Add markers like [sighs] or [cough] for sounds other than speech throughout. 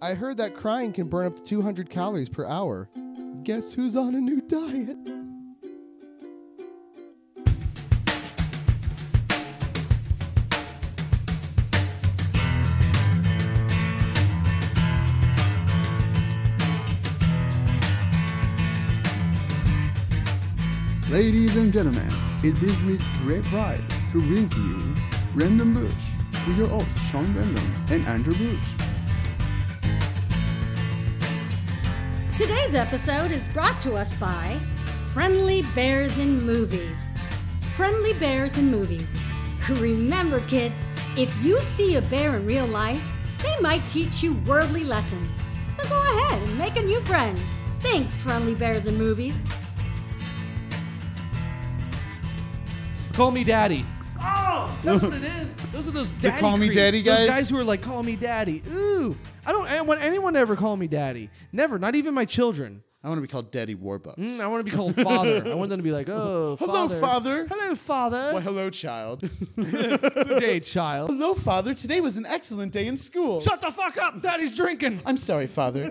I heard that crying can burn up to 200 calories per hour. Guess who's on a new diet? Ladies and gentlemen, it brings me great pride to bring to you Random Bush with your hosts Sean Random and Andrew Bush. Today's episode is brought to us by Friendly Bears in Movies. Friendly Bears in Movies. Remember, kids, if you see a bear in real life, they might teach you worldly lessons. So go ahead and make a new friend. Thanks, Friendly Bears in Movies. Call me daddy. Oh, [laughs] that's what it is. Those are those daddy call me creeps. daddy Those guys? guys who are like, call me daddy. Ooh. I don't, want anyone to ever call me daddy. Never. Not even my children. I want to be called Daddy Warbucks. Mm, I want to be called father. I want them to be like, oh, [laughs] Hello, father. father. Hello, father. Well, hello, child. [laughs] Good day, child. hello, father. Today was an excellent day in school. Shut the fuck up. Daddy's drinking. I'm sorry, father.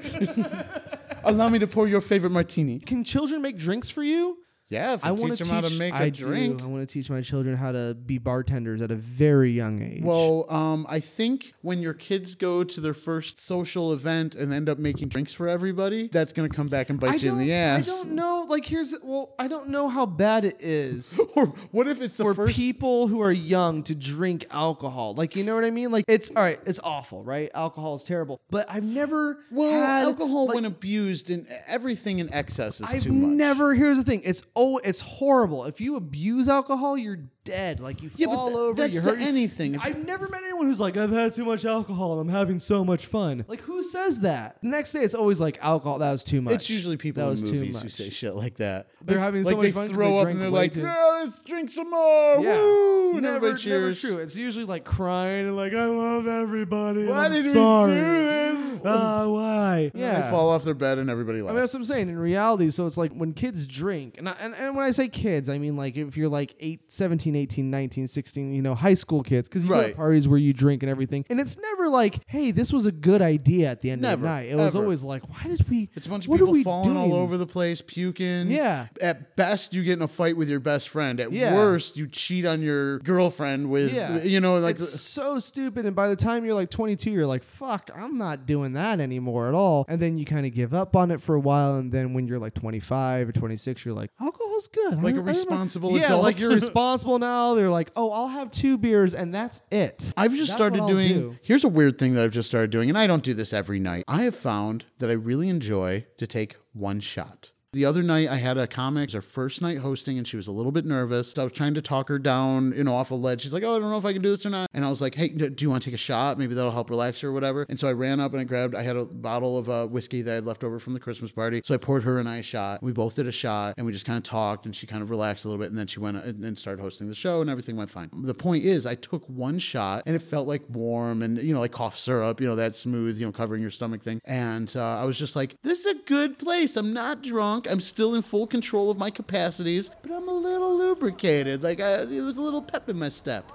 [laughs] Allow me to pour your favorite martini. Can children make drinks for you? Yeah, if I want teach to them teach. how to make a I drink. do. I want to teach my children how to be bartenders at a very young age. Well, um, I think when your kids go to their first social event and end up making drinks for everybody, that's going to come back and bite I you in the ass. I don't know. Like, here's well, I don't know how bad it is. [laughs] Or what if it's the for people who are young to drink alcohol. Like, you know what I mean? Like, it's all right. It's awful, right? Alcohol is terrible. But I've never well, had alcohol like, when abused and everything in excess is I've too much. never. Here's the thing. It's oh, it's horrible. If you abuse alcohol, you're dead. Like you Yeah, but fall th- over. that's you to hurt your- anything. I've never met anyone who's like, I've had too much alcohol and I'm having so much fun. Like, who says that? The next day, it's always like alcohol. That was too much. It's usually people that in was too movies who much. say shit like that. They're Like- having so like much they fun 'cause throw they up drank and they're way like, too- yeah, let's drink some more. Yeah. Woo! And Never, everybody never cheers. true. It's usually like crying and like, I love everybody. and Why I'm did we sorry. do this? Ah, why? They Yeah. fall off their bed and everybody I laughs. mean, that's what I'm saying. In reality, so it's like when kids drink, and, I, and and when I say kids, I mean like if you're like 8, 17, 18, 19, 16, you know, high school kids, because you go Right. to parties where you drink and everything, and it's never like, hey, this was a good idea at the end of Never, the night. It was ever. always like, why did we? It's a bunch of what are people we falling all doing? over the place, puking. Yeah. At best, you get in a fight with your best friend. At Yeah. worst, you cheat on your girlfriend with, Yeah. you know, like. it's so stupid. And by the time you're like 22, you're like, fuck, I'm not doing that anymore at all. And then you kind of give up on it for a while. And then when you're like 25 or 26, you're like, alcohol's good. I- Like a I know." responsible yeah, adult. like you're [laughs] responsible now. They're like, oh, I'll have two beers and that's it. I've just That's started doing. do. Here's a weird thing that I've just started doing, and I don't do this every night. I have found that I really enjoy to take one shot. The other night, I had a comic, was her first night hosting, and she was a little bit nervous. I was trying to talk her down, you know, off a ledge. She's like, "Oh, I don't know if I can do this or not." And I was like, "Hey, do you want to take a shot? Maybe that'll help relax you or whatever." And so I ran up and I grabbed. I had a bottle of uh, whiskey that I had left over from the Christmas party. So I poured her and I a shot. We both did a shot, and we just kind of talked, and she kind of relaxed a little bit, and then she went and and started hosting the show, and everything went fine. The point is, I took one shot, and it felt like warm and you know, like cough syrup, you know, that smooth, you know, covering your stomach thing. And uh, I was just like, "This is a good place. I'm not drunk. I'm still in full control of my capacities, but I'm a little lubricated. Like I, there was a little pep in my step."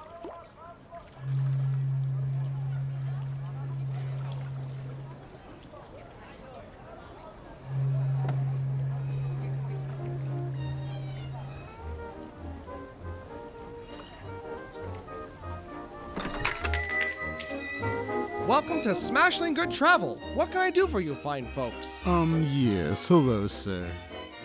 Welcome to Smashing Good Travel. What can I do for you fine folks? Um, yes, hello, sir.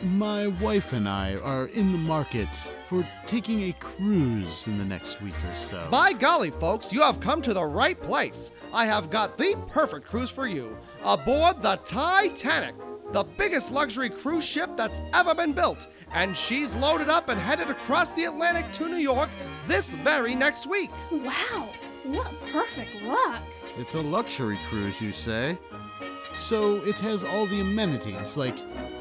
My wife and I are in the market for taking a cruise in the next week or so. By golly, folks, you have come to the right place. I have got the perfect cruise for you. Aboard the Titanic, the biggest luxury cruise ship that's ever been built. And she's loaded up and headed across the Atlantic to New York this very next week. Wow, what perfect luck. It's a luxury cruise, you say? So it has all the amenities, like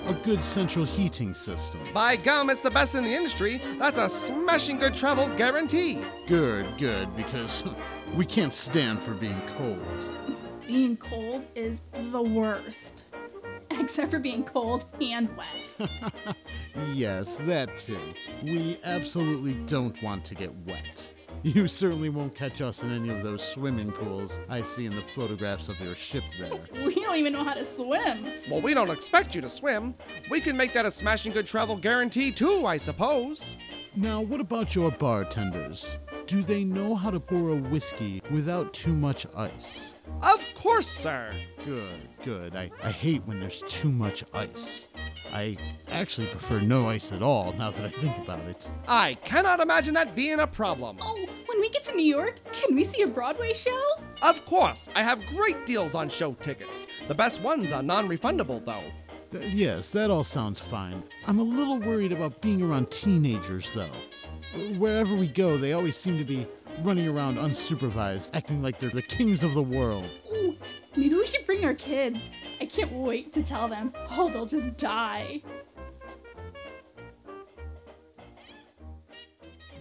a good central heating system. By gum, it's the best in the industry. That's a smashing good travel guarantee. Good, good, because [laughs] we can't stand for being cold. [laughs] Being cold is the worst. [laughs] Except for being cold and wet. Yes, that too. We absolutely don't want to get wet. You certainly won't catch us in any of those swimming pools I see in the photographs of your ship there. [laughs] We don't even know how to swim. Well, we don't expect you to swim. We can make that a smashing good travel guarantee too, I suppose. Now, what about your bartenders? Do they know how to pour a whiskey without too much ice? Of course, sir. Good, good. I, I hate when there's too much ice. I actually prefer no ice at all now that I think about it. I cannot imagine that being a problem. Oh, when we get to New York, can we see a Broadway show? Of course, I have great deals on show tickets. The best ones are non refundable, though. Th- yes, that all sounds fine. I'm a little worried about being around teenagers, though. Wherever we go, they always seem to be running around unsupervised, acting like they're the kings of the world. Ooh, maybe we should bring our kids. I can't wait to tell them. Oh, they'll just die.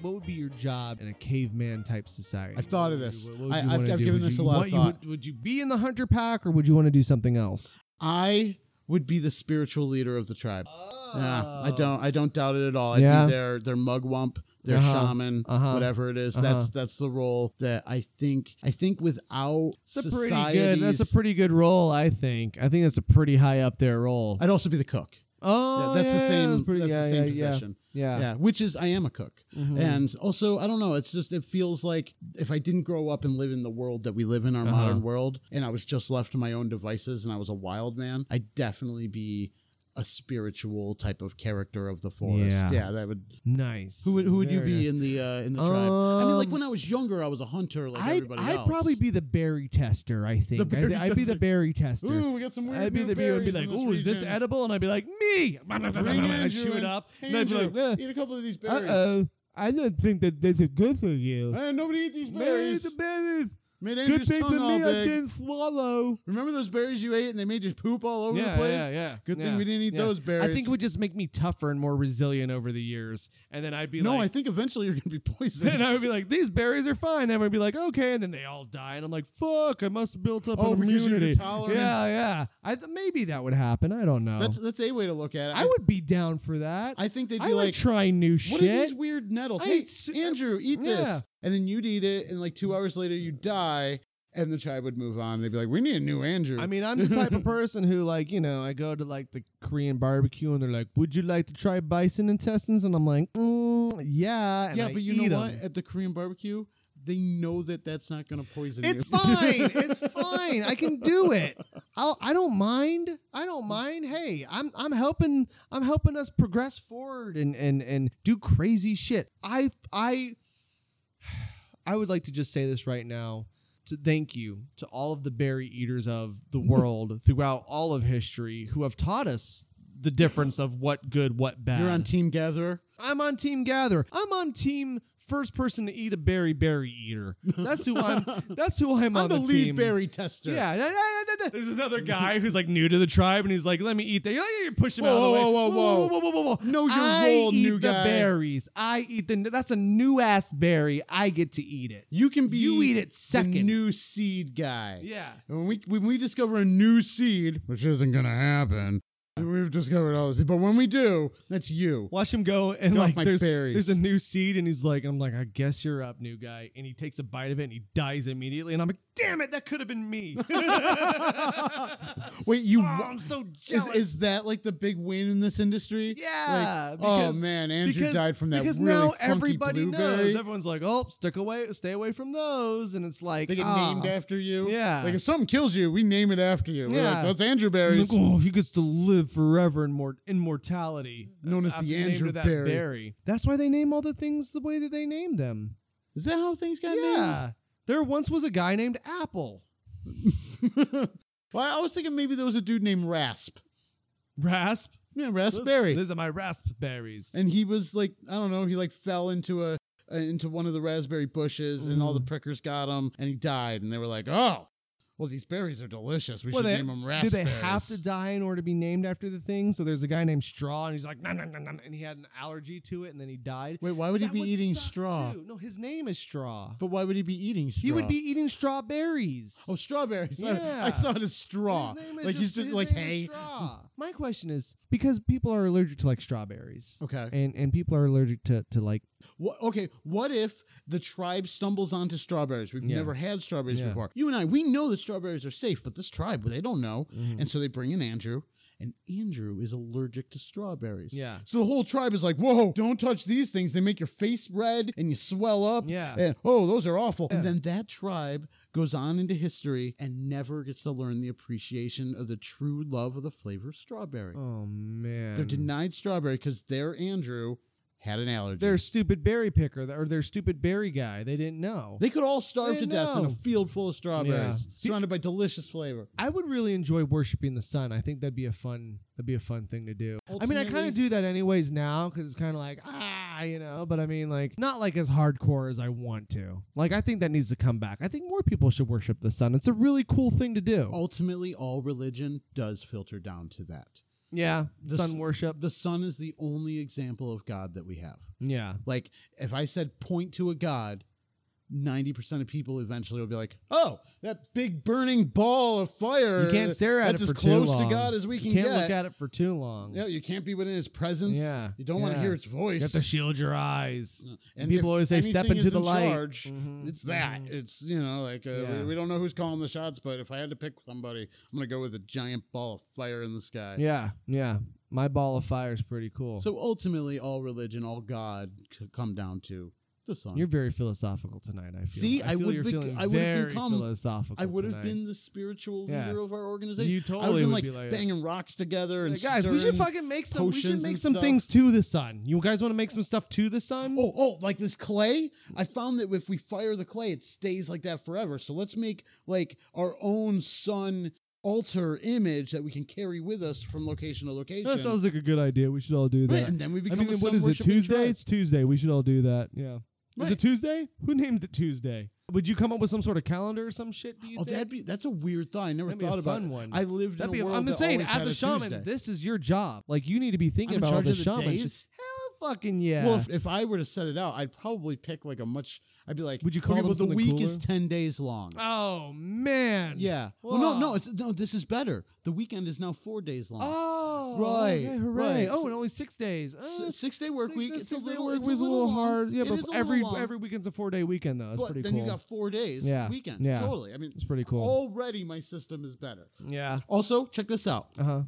What would be your job in a caveman type society? I've thought of this. What would I, I've, I've given Would this you a lot of want- you. Would, would you be in the hunter pack or would you want to do something else? I would be the spiritual leader of the tribe. Oh. Yeah, I don't. I don't doubt it at all. I'd Yeah. be their their mugwump, their Uh-huh. shaman, Uh-huh. whatever it is. That's that's the role that I think. I think without It's a pretty good. That's a pretty good role, I think. I think that's a pretty high up there role. I'd also be the cook. oh, Yeah, that's the yeah, same. pretty- that's yeah, the same position. Yeah. yeah. Which is I am a cook, Mhm. and also I don't know. It's just it feels like if I didn't grow up and live in the world that we live in, our Uh-huh. modern world, and I was just left to my own devices, and I was a wild man, I'd definitely be a spiritual type of character of the forest. Yeah. that would. Nice. Who would who would you Very be nice. in the uh, in the tribe? I mean, like Um, when I was younger, I was a hunter like I'd, everybody I'd else. probably be the berry tester. I think. The I berry thi- I'd be the tester. berry tester. Ooh, we got some weird I'd be new the beer and be berries like, in "Ooh, is this region. edible?" And I'd be like, "Me!" Bring [laughs] I'd Andrew chew it in. up. Hey, and I'd be Andrew, like, "Eh, eat a couple of these berries. "Uh-oh, I don't think that this is good for you." Hey, nobody eat these Man, berries. the berries. Made Good thing for all me, I big. didn't swallow. Remember those berries you ate and they made you poop all over yeah, the place? yeah, yeah. Good thing yeah, we didn't eat yeah. those berries. I think it would just make me tougher and more resilient over the years. And then I'd be like no, like, I think eventually you're gonna be poisoned. [laughs] and I would be like, these berries are fine. And I'd be like, okay. And then they all die. And I'm like, fuck, I must have built up Oh, an because of your immunity. tolerance? Yeah, yeah. I th- maybe that would happen. I don't know. that's that's a way to look at it. I would be down for that. I think they'd be I like, like, trying new what are shit. these weird nettles? I hey, ate s- Andrew, eat Yeah. this, and then you'd eat it, and like two hours later you die, and the tribe would move on. They'd be like, we need a new Andrew. I mean, I'm the type of [laughs] person who, like, you know, I go to like the Korean barbecue and they're like, "Would you like to try bison intestines?" And I'm like, mm, "Yeah." And yeah, I but you know what? At the Korean barbecue, they know that that's not gonna poison It's you. It's [laughs] fine. It's fine. I can do it. I'll, I don't mind. I don't mind. Hey, I'm I'm helping. I'm helping us progress forward and and and do crazy shit. I I I would like to just say this right now. To thank you to all of the berry eaters of the [laughs] world throughout all of history who have taught us the difference of what good, what bad. You're on Team Gatherer. I'm on Team Gather. I'm on Team First Person to Eat a Berry Berry Eater. That's who I'm. [laughs] That's who I'm, I'm on the, the, lead team. berry tester. Yeah, there's another guy who's like new to the tribe, and he's like, "Let me eat that." You're, like, you're pushing him out of the Whoa, way. whoa, whoa, whoa, whoa. whoa, whoa, whoa. Know your I role, eat new the guy. berries. I eat the. That's a new ass berry. I get to eat it. You can be You eat it the second. new seed guy. Yeah. And when we when we discover a new seed, which isn't gonna happen, we've discovered all this. But when we do, that's you. Watch him go and Get off like my there's berries. there's a new seed and he's like I'm like I guess you're up new guy and he takes a bite of it and he dies immediately and I'm like damn it that could have been me. [laughs] [laughs] Wait, you? Oh, I'm so is, jealous. is that like the big win in this industry? Yeah. Like, because- oh man, Andrew because- died from that because really now funky everybody blueberry. knows. Everyone's like, oh, stick away, stay away from those, and it's like They get ah. named after you. Yeah. Like if something kills you, we name it after you. We're Yeah. like, that's Andrew I'm berries. like, oh, he gets to live forever in mor- immortality. Known as the Andrew that berry. berry. That's why they name all the things the way that they name them. Is that how things got Yeah. There once was a guy named Apple. [laughs] well, I was thinking maybe there was a dude named Rasp. Rasp. Yeah, Raspberry. These are my raspberries. and he was like I don't know he like fell into a into one of the raspberry bushes and all the Mm. prickers got him and he died and they were like oh well these berries are delicious we Well, should they- name them Did raspberries they have to die in order to be named after the thing? So there's a guy named Straw, and he's like, nom, nom, nom, nom, and he had an allergy to it, and then he died. wait why would he That be eating straw too. No, his name is Straw. but why would he be eating straw He would be eating strawberries. oh strawberries I- I, saw it as straw His name is like he's just, just his like hey Straw. my question is because people are allergic to like strawberries. Okay. And and people are allergic to to like What, okay, what if the tribe stumbles onto strawberries? We've Yeah. never had strawberries Yeah. before. You and I, we know that strawberries are safe, but this tribe, they don't know. Mm-hmm. And so they bring in Andrew, and Andrew is allergic to strawberries. Yeah. So the whole tribe is like, whoa, don't touch these things. They make your face red and you swell up. Yeah. And oh, those are awful. And then that tribe goes on into history and never gets to learn the appreciation of the true love of the flavor of strawberry. oh man. They're denied strawberry because their Andrew had an allergy. their stupid berry picker or their stupid berry guy. They didn't know. They could all starve They to death in a field full of strawberries, Yeah. surrounded by delicious flavor. I would really enjoy worshiping the sun. I think that'd be a fun that'd be a fun thing to do. I mean, I kind of do that anyways now because it's kind of like ah, you know. But I mean, like not like as hardcore as I want to. Like I think that needs to come back. I think more people should worship the sun. It's a really cool thing to do. Ultimately, all religion does filter down to that. Yeah, The sun s- worship. The sun is the only example of God that we have. yeah, Like, if I said point to a God, 90% of people eventually will be like, oh, that big burning ball of fire. you can't stare at that's it as for too close long. to God as we can you can't get. look at it for too long. Yeah, you can't be within his presence. Yeah, You don't want to hear its voice. You have to shield your eyes. And people always say, "Step into the in light." Charge, Mhm, It's that. It's you know like uh, Yeah. we, we don't know who's calling the shots, but if I had to pick somebody, I'm gonna go with a giant ball of fire in the sky. Yeah, yeah. My ball of fire is pretty cool. So ultimately, all religion, all God, could come down to the sun. You're very philosophical tonight. I feel. See, I, I would bec- I would have very become- philosophical. I would have been the spiritual Yeah. leader of our organization. You I would totally have been would like, be like- banging rocks together and Hey, guys, we should fucking make some. We should make some stuff. things to the sun. You guys want to make some stuff to the sun? Oh, oh, like this clay? I found that if we fire the clay, it stays like that forever. So let's make like our own sun altar image that we can carry with us from location to location. that sounds like a good idea. We should all do that. Right, and then we I become mean, a what is it? Tuesday? It's Tuesday. We should all do that. Yeah. Is it Tuesday? Who named it Tuesday? Would you come up with some sort of calendar or some shit? Do you Oh, think? that'd be that's a weird thought. I never That'd a thought about one. I lived That'd in be. world I'm that saying, as a shaman, Tuesday. this is your job. Like you need to be thinking I'm about all the shamans. days? Hell, fucking yeah. Well, if, if I were to set it out, I'd probably pick like a much. I'd be like, Would you call okay, them well, the week is ten days long. oh man. yeah. Well, no, no, it's no. This is better. The weekend is now four days long. Oh, Right, Okay, hooray! right. Oh, and only six days. Uh, S- six day work six- week. Six, day little, work it's week's a little hard. Yeah, but is every every weekend's a four day weekend though. That's But pretty then cool. you got four days Yeah, weekend. yeah. Totally. I mean, It's pretty cool. Already, my system is better. yeah. Also, check this out. Uh huh.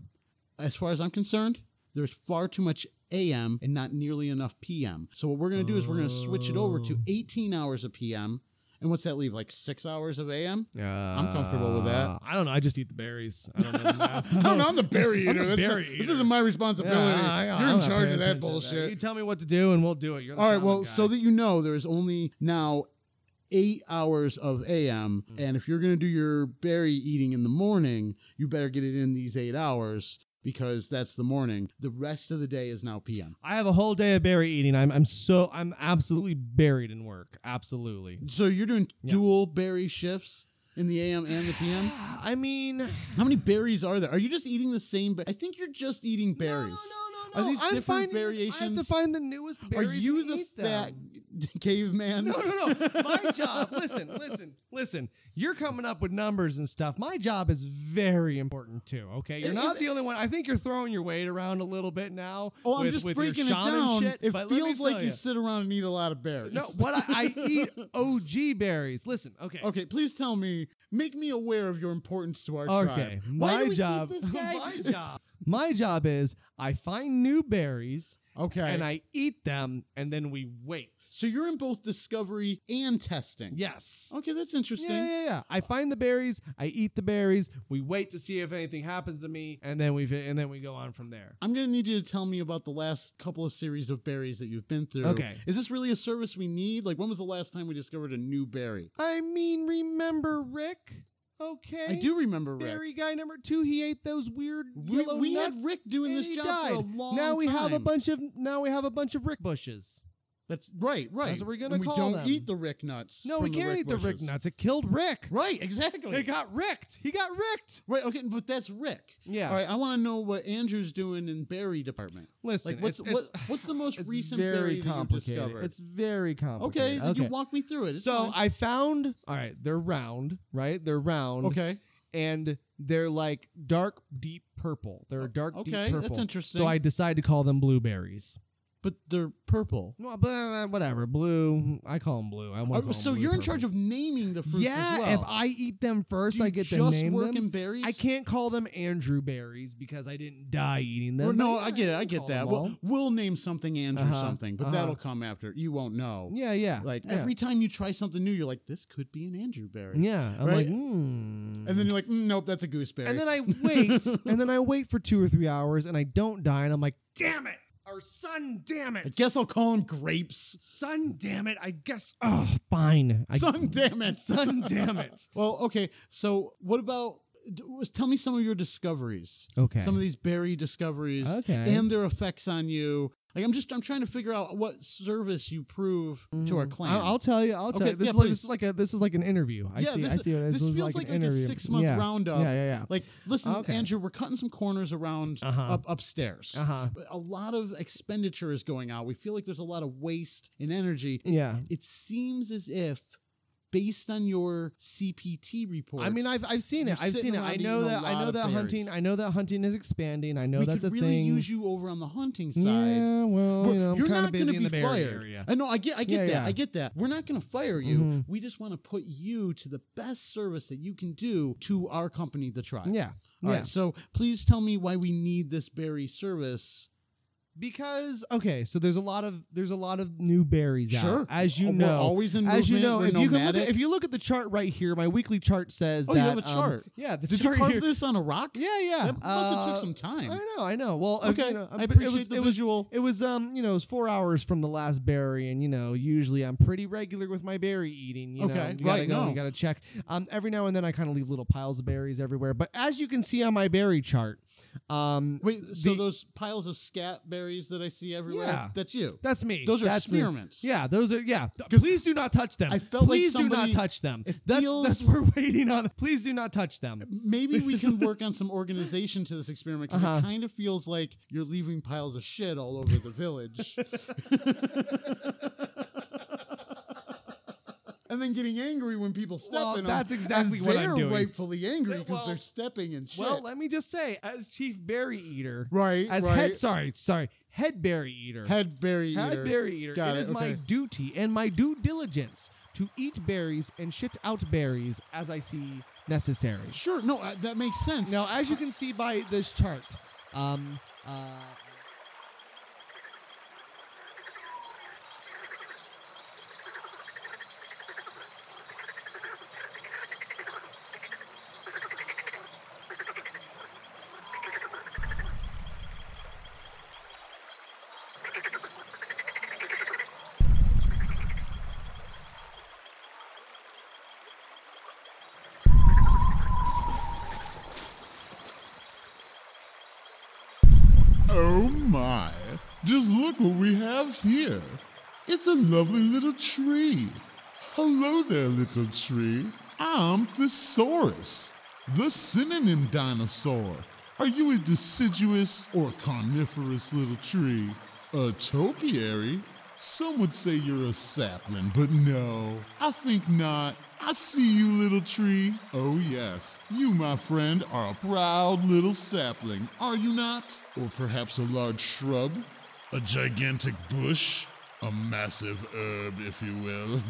As far as I'm concerned, there's far too much AM and not nearly enough PM. So what we're gonna do is we're gonna switch it over to 18 hours of PM. And what's that leave? Like six hours of AM? Yeah. I'm comfortable with that. I don't know. I just eat the berries. I don't know. the. [laughs] I don't know. I'm the berry I'm eater. the That's berry not- This isn't my responsibility. Yeah, You're I'm in charge of that to bullshit. You tell me what to do, and we'll do it. You're All right. Well, guy. so that you know, there's only now eight hours of AM, Mm. and if you're going to do your berry eating in the morning, you better get it in these eight hours because that's the morning. The rest of the day is now PM. I have a whole day of berry eating. I'm I'm so I'm absolutely buried in work. Absolutely. So you're doing Yeah. dual berry shifts in the AM and the PM. [sighs] I mean, How many berries are there? Are you just eating the same? Ba- I think you're just eating berries. No, no, no, Are these I'm different finding, I have to find the newest Are you and the eat fat them. [laughs] caveman? No, no, no. My [laughs] job. Listen, listen, listen. You're coming up with numbers and stuff. My job is very important too. Okay, you're It- not it- the only one. I think you're throwing your weight around a little bit now. Oh, I'm with, just with breaking your it shaman down. Shit, it but let me feels like tell you ya. sit around and eat a lot of berries. No, what I, I [laughs] eat OG berries. Listen, okay. Okay, please tell me, make me aware of your importance to our tribe. Why do my we keep job. this guy? My job. My job is I find new berries Okay. and I eat them, and then we wait. so you're in both discovery and testing. Yes. Okay, that's interesting. Yeah, yeah, yeah. I find the berries. I eat the berries. We wait to see if anything happens to me, and then we and then we go on from there. I'm gonna need you to tell me about the last couple of series of berries that you've been through. Okay. Is this really a service we need? Like, when was the last time we discovered a new berry? I mean, remember Rick? Okay. I do remember Rick. Guy number two. He ate those weird We- yellow we had Rick doing this job for a died. long Now we have a bunch of now we have a bunch of Rick bushes. That's right, right. That's what we're gonna And call We don't them. eat the Rick nuts. No, we can't eat the Rick nuts. It killed Rick. Right, exactly. It got ricked. He got ricked. Right, okay, but that's Rick. Yeah. All right, I want to know what Andrew's doing in berry department. Listen, like what's it's- what, it's- what's the [sighs] most It's recent berry that you discovered? It's very complicated. okay, then you walk me through it. It's so fine. I found. All right, they're round, right? They're round. okay, and they're like dark, deep purple. They're dark, deep okay, purple. that's interesting. So I decide to call them blueberries. But they're purple. Well, but, uh, whatever, blue. I call them blue. I want Oh, so you're in charge of naming the fruits yeah, as well. if I eat them first, Do you I get to just name work them. in berries? I can't call them Andrew berries because I didn't die eating them. Well, no, I get it. I can get call that. them We'll, we'll name something Andrew Uh-huh, something, but uh-huh. that'll come after. You won't know. yeah, yeah. Like yeah. every time you try something new, you're like, this could be an Andrew berry. Yeah, I'm Right? like, hmm. And then you're like, mm, nope, that's a gooseberry. and then I wait, and then I wait for two or three hours, and I don't die, and I'm like, damn it, or son, damn it. I guess I'll call them grapes. son, damn it. I guess, oh, fine, I, Son, damn it. son, damn it. [laughs] Well, okay. So, what about? d- was- Tell me some of your discoveries. Okay. Some of these berry discoveries. Okay. And their effects on you. Like, I'm just, I'm trying to figure out what service you prove to our clan. I'll, I'll tell you. I'll tell Okay, you. This, yeah, is like, this is like a this is like an interview. I yeah, see. this, I see. What, this was feels like, like, an like a six month yeah. roundup. Yeah, yeah, yeah. Like, listen, Okay. Andrew, we're cutting some corners around Uh-huh. up upstairs. Uh-huh. But A lot of expenditure is going out. We feel like there's a lot of waste in energy. yeah. It seems as if, based on your CPT report, I mean, I've I've seen it. I've seen it. I know that. I know that hunting. I know that hunting is expanding. I know we that's could a really thing. use you over on the hunting side. Yeah, well, We're- you know, you're not gonna be fired. area. I know. I get. I get Yeah, that. yeah. I get that. We're not going to fire you. Mhm. We just want to put you to the best service that you can do to our company, the tribe. Yeah, All yeah. right. So please tell me why we need this berry service. Because okay, so there's a lot of there's a lot of new berries Sure. out, as you We're know. always in as you know, if you can look at, if you look at the chart right here, my weekly chart says Oh, that you have a um, chart. yeah, the Did you chart carve here. this on a rock? Yeah, yeah. That must have Uh, took some time. I know, I know. Well, uh, Okay, you know, I but it appreciate was, the it was, visual. It was, um, you know, it was four hours from the last berry, and you know, usually I'm pretty regular with my berry eating. You know, Okay, you right, Gotta go, no. you gotta check. Um, every now and then I kind of leave little piles of berries everywhere. But as you can see on my berry chart, um, Wait. So the- those piles of scat berries that I see everywhere. Yeah. That's you. That's me. Those are That's experiments. Yeah, those are yeah. Please do not touch them. I felt like Please do not touch them. That's feels- that's we're [laughs] waiting on. Please do not touch them. Maybe we can [laughs] work on some organization to this experiment because Uh-huh. it kind of feels like you're leaving piles of shit all over the village. [laughs] and then getting angry when people step Well, in 'em, that's exactly and what I'm they're doing. rightfully angry because Well- they're stepping in shit. Well, let me just say, as chief berry eater, Right, As right. head, sorry, sorry, head berry eater, head berry eater, head berry eater. Got it is my duty and my due diligence to eat berries and shit out berries as I see necessary. Sure, no, uh, that makes sense. Now, as you can see by this chart, um, uh, Oh my, just look what we have here. It's a lovely little tree. Hello there, little tree. I'm Thesaurus, the synonym dinosaur. Are you a deciduous or carnivorous little tree? A topiary? Some would say you're a sapling, but no, I think not. I see you, little tree. Oh, yes, you, my friend, are a proud little sapling, are you not? Or perhaps a large shrub? A gigantic bush? A massive herb, if you will.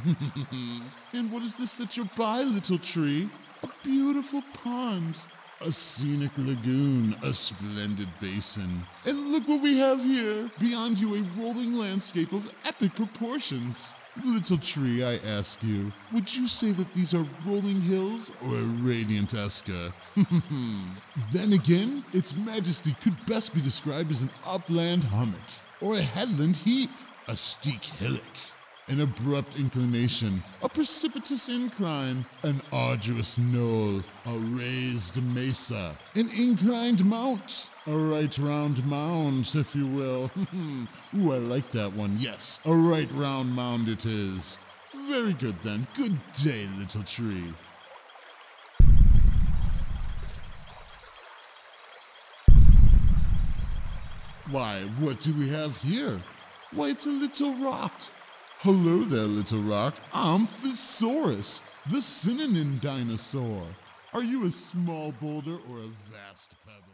[laughs] and what is this that you're by, little tree? A beautiful pond. A scenic lagoon, a splendid basin. And look what we have here. Beyond you, a rolling landscape of epic proportions. Little tree, I ask you, would you say that these are rolling hills or a radiant esker? [laughs] then again, its majesty could best be described as an upland hummock or a headland heap, a steep hillock an abrupt inclination, a precipitous incline, an arduous knoll, a raised mesa, an inclined mount, a right round mound, if you will. [laughs] Ooh, I like that one. Yes, a right round mound it is. Very good then. Good day, little tree. Why, what do we have here? Why, it's a little rock. Hello there, little rock. I'm Thesaurus, the synonym dinosaur. Are you a small boulder or a vast pebble?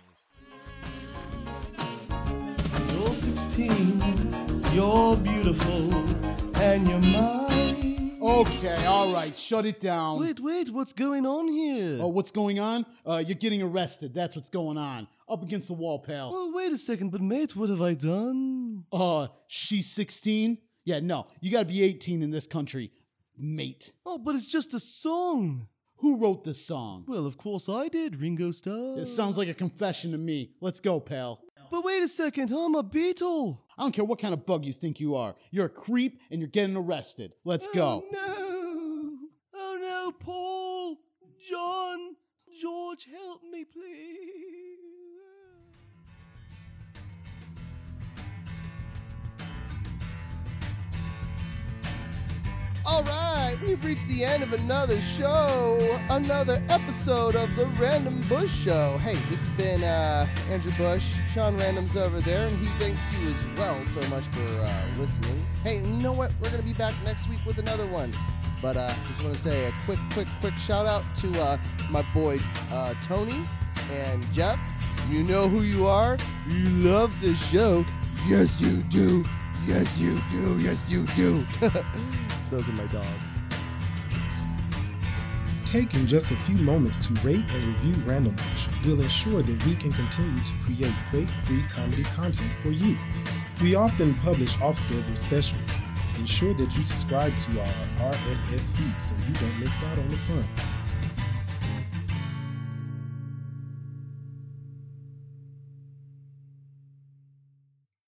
You're 16, you're beautiful, and you're mine. Okay, all right, shut it down. Wait, wait, what's going on here? Oh, what's going on? Uh, you're getting arrested. That's what's going on. Up against the wall, pal. Well, wait a second, but mate, what have I done? Uh, she's 16? Yeah, no, you gotta be 18 in this country, mate. Oh, but it's just a song. Who wrote this song? Well, of course I did, Ringo Starr. It sounds like a confession to me. Let's go, pal. But wait a second, I'm a Beatle. I don't care what kind of bug you think you are. You're a creep and you're getting arrested. Let's go. Oh, no. Oh no, Paul, John, George, help me, please. All right, we've reached the end of another show, another episode of the Random Bush Show. Hey, this has been uh, Andrew Bush. Sean Random's over there, and he thanks you as well so much for uh, listening. Hey, you know what? We're gonna be back next week with another one. But uh, just want to say a quick, quick, quick shout out to uh, my boy uh, Tony and Jeff. You know who you are. You love this show. Yes, you do. Yes, you do. Yes, you do. [laughs] Those are my dogs. Taking just a few moments to rate and review Random Bush will ensure that we can continue to create great free comedy content for you. We often publish off schedule specials. Ensure that you subscribe to our RSS feed so you don't miss out on the fun.